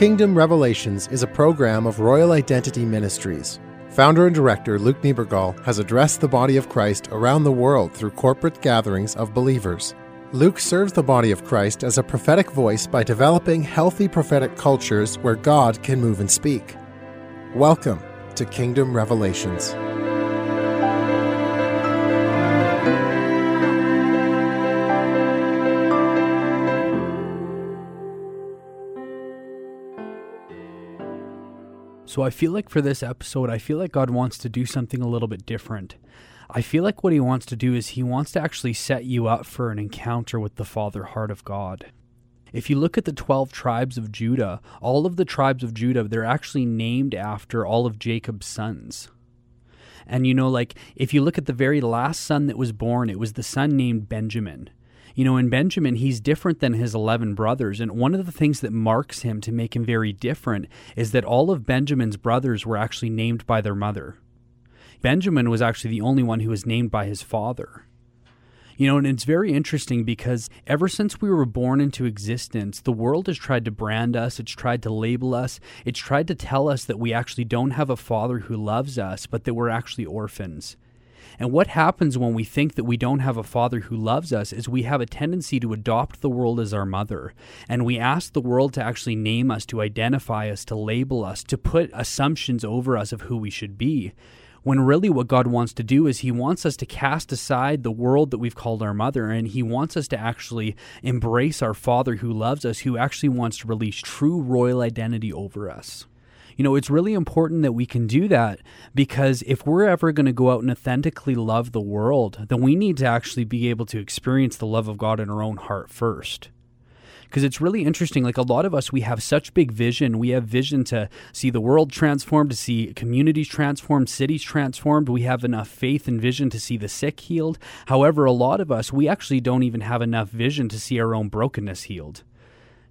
Kingdom Revelations is a program of Royal Identity Ministries. Founder and director Luke Niebergall has addressed the body of Christ around the world through corporate gatherings of believers. Luke serves the body of Christ as a prophetic voice by developing healthy prophetic cultures where God can move and speak. Welcome to Kingdom Revelations. So I feel like for this episode, I feel like God wants to do something a little bit different. I feel like what he wants to do is he wants to actually set you up for an encounter with the Father heart of God. If you look at the 12 tribes of Judah, all of the tribes of Judah, they're actually named after all of Jacob's sons. And you know, like, if you look at the very last son that was born, it was the son named Benjamin. You know, in Benjamin, he's different than his 11 brothers. And one of the things that marks him to make him very different is that all of Benjamin's brothers were actually named by their mother. Benjamin was actually the only one who was named by his father. You know, and it's very interesting because ever since we were born into existence, the world has tried to brand us, it's tried to label us, it's tried to tell us that we actually don't have a father who loves us, but that we're actually orphans. And what happens when we think that we don't have a father who loves us is we have a tendency to adopt the world as our mother. And we ask the world to actually name us, to identify us, to label us, to put assumptions over us of who we should be. When really what God wants to do is He wants us to cast aside the world that we've called our mother, and He wants us to actually embrace our Father who loves us, who actually wants to release true royal identity over us. You know, it's really important that we can do that because if we're ever going to go out and authentically love the world, then we need to actually be able to experience the love of God in our own heart first because it's really interesting. Like a lot of us, we have such big vision. We have vision to see the world transformed, to see communities transformed, cities transformed. We have enough faith and vision to see the sick healed. However, a lot of us, we actually don't even have enough vision to see our own brokenness healed.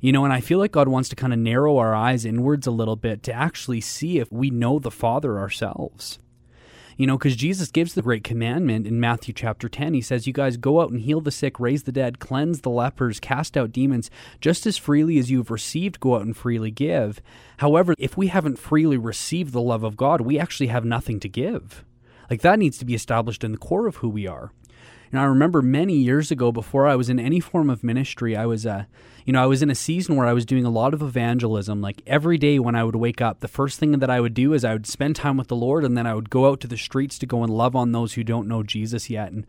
You know, and I feel like God wants to kind of narrow our eyes inwards a little bit to actually see if we know the Father ourselves. You know, because Jesus gives the great commandment in Matthew chapter 10. He says, You guys go out and heal the sick, raise the dead, cleanse the lepers, cast out demons, just as freely as you have received, go out and freely give. However, if we haven't freely received the love of God, we actually have nothing to give. Like that needs to be established in the core of who we are. And I remember many years ago, before I was in any form of ministry, I was, uh, you know, I was in a season where I was doing a lot of evangelism. Like every day when I would wake up, the first thing that I would do is I would spend time with the Lord, and then I would go out to the streets to go and love on those who don't know Jesus yet. And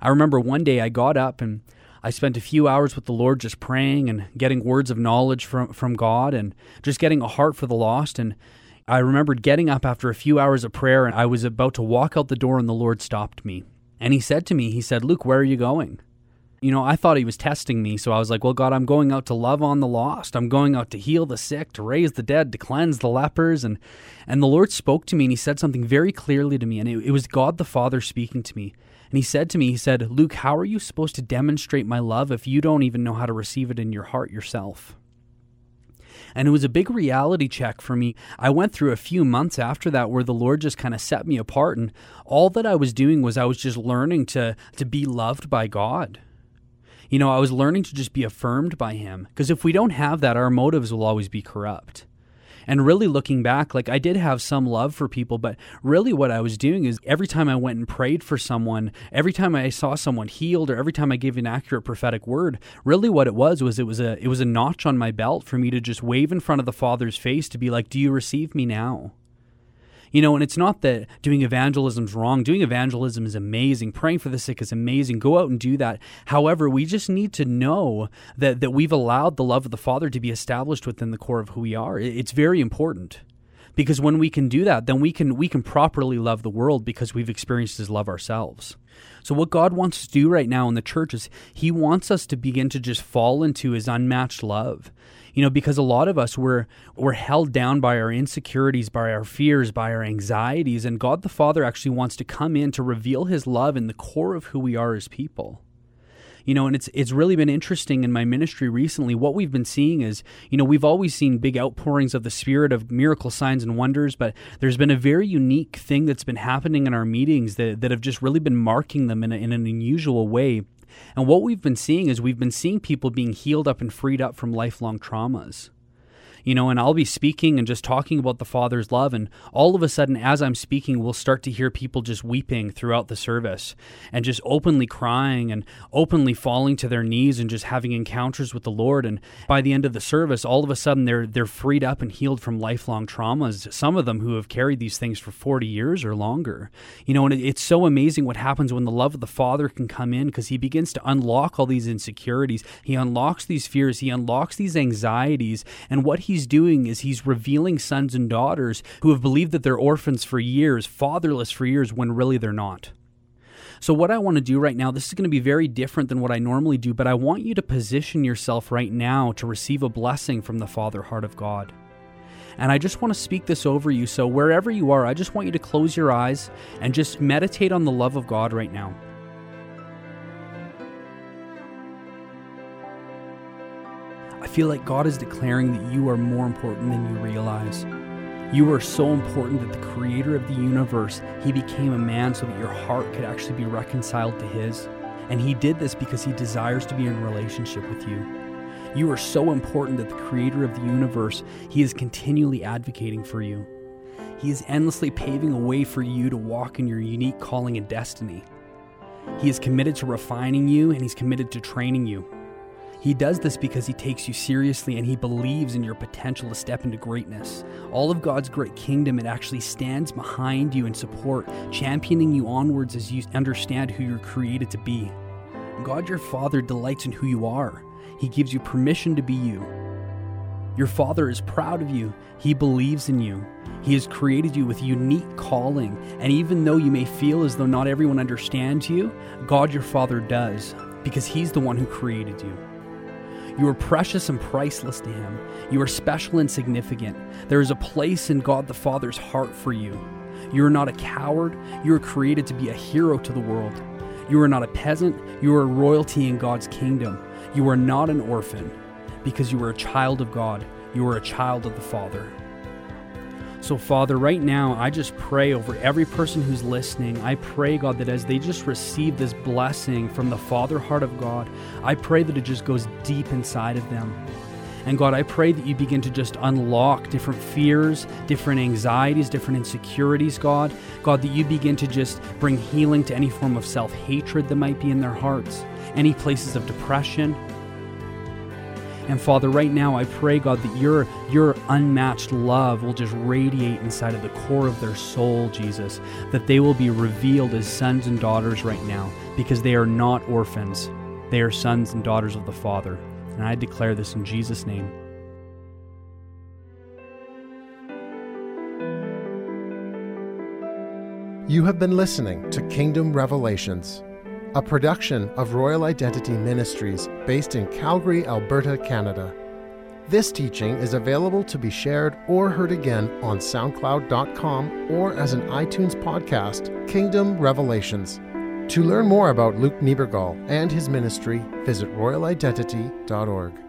I remember one day I got up and I spent a few hours with the Lord just praying and getting words of knowledge from, from God and just getting a heart for the lost. And I remembered getting up after a few hours of prayer and I was about to walk out the door and the Lord stopped me. And he said to me, he said, Luke, where are you going? You know, I thought he was testing me, so I was like, well, God, I'm going out to love on the lost. I'm going out to heal the sick, to raise the dead, to cleanse the lepers. And, and the Lord spoke to me and he said something very clearly to me. And it, it was God the Father speaking to me. And he said to me, he said, Luke, how are you supposed to demonstrate my love if you don't even know how to receive it in your heart yourself? And it was a big reality check for me. I went through a few months after that where the Lord just kind of set me apart. And all that I was doing was I was just learning to, to be loved by God. You know, I was learning to just be affirmed by Him. Because if we don't have that, our motives will always be corrupt. And really looking back, like I did have some love for people, but really what I was doing is every time I went and prayed for someone, every time I saw someone healed or every time I gave an accurate prophetic word, really what it was was it was a it was a notch on my belt for me to just wave in front of the Father's face to be like, "Do you receive me now?" You know, and it's not that doing evangelism is wrong. Doing evangelism is amazing. Praying for the sick is amazing. Go out and do that. However, we just need to know that, that we've allowed the love of the Father to be established within the core of who we are. It's very important because when we can do that then we can we can properly love the world because we've experienced his love ourselves so what god wants to do right now in the church is he wants us to begin to just fall into his unmatched love you know because a lot of us were we're held down by our insecurities by our fears by our anxieties and god the father actually wants to come in to reveal his love in the core of who we are as people. You know and it's it's really been interesting in my ministry recently what we've been seeing is you know we've always seen big outpourings of the spirit of miracle signs and wonders but there's been a very unique thing that's been happening in our meetings that, that have just really been marking them in, a, in an unusual way and what we've been seeing is we've been seeing people being healed up and freed up from lifelong traumas. You know, and I'll be speaking and just talking about the Father's love. And all of a sudden, as I'm speaking, we'll start to hear people just weeping throughout the service and just openly crying and openly falling to their knees and just having encounters with the Lord. And by the end of the service, all of a sudden they're they're freed up and healed from lifelong traumas. Some of them who have carried these things for 40 years or longer. You know, and it's so amazing what happens when the love of the Father can come in because he begins to unlock all these insecurities. He unlocks these fears, he unlocks these anxieties, and what he's doing is he's revealing sons and daughters who have believed that they're orphans for years, fatherless for years when really they're not. So, what I want to do right now, this is going to be very different than what I normally do, but I want you to position yourself right now to receive a blessing from the Father heart of God. And I just want to speak this over you. So, wherever you are, I just want you to close your eyes and just meditate on the love of God right now. Feel like God is declaring that you are more important than you realize. You are so important that the creator of the universe, he became a man so that your heart could actually be reconciled to his. And he did this because he desires to be in relationship with you. You are so important that the creator of the universe, he is continually advocating for you. He is endlessly paving a way for you to walk in your unique calling and destiny. He is committed to refining you and he's committed to training you. He does this because he takes you seriously and he believes in your potential to step into greatness. All of God's great kingdom, it actually stands behind you in support, championing you onwards as you understand who you're created to be. God, your Father, delights in who you are. He gives you permission to be you. Your Father is proud of you. He believes in you. He has created you with unique calling. And even though you may feel as though not everyone understands you, God your Father does, because He's the one who created you. You are precious and priceless to Him. You are special and significant. There is a place in God the Father's heart for you. You are not a coward. You are created to be a hero to the world. You are not a peasant. You are royalty in God's kingdom. You are not an orphan because you are a child of God. You are a child of the Father. So, Father, right now, I just pray over every person who's listening. I pray, God, that as they just receive this blessing from the Father heart of God, I pray that it just goes deep inside of them. And God, I pray that you begin to just unlock different fears, different anxieties, different insecurities, God. God, that you begin to just bring healing to any form of self hatred that might be in their hearts, any places of depression, and Father, right now I pray, God, that your, your unmatched love will just radiate inside of the core of their soul, Jesus, that they will be revealed as sons and daughters right now, because they are not orphans. They are sons and daughters of the Father. And I declare this in Jesus' name. You have been listening to Kingdom Revelations a production of Royal Identity Ministries based in Calgary, Alberta, Canada. This teaching is available to be shared or heard again on SoundCloud.com or as an iTunes podcast, Kingdom Revelations. To learn more about Luke Niebergall and his ministry, visit royalidentity.org.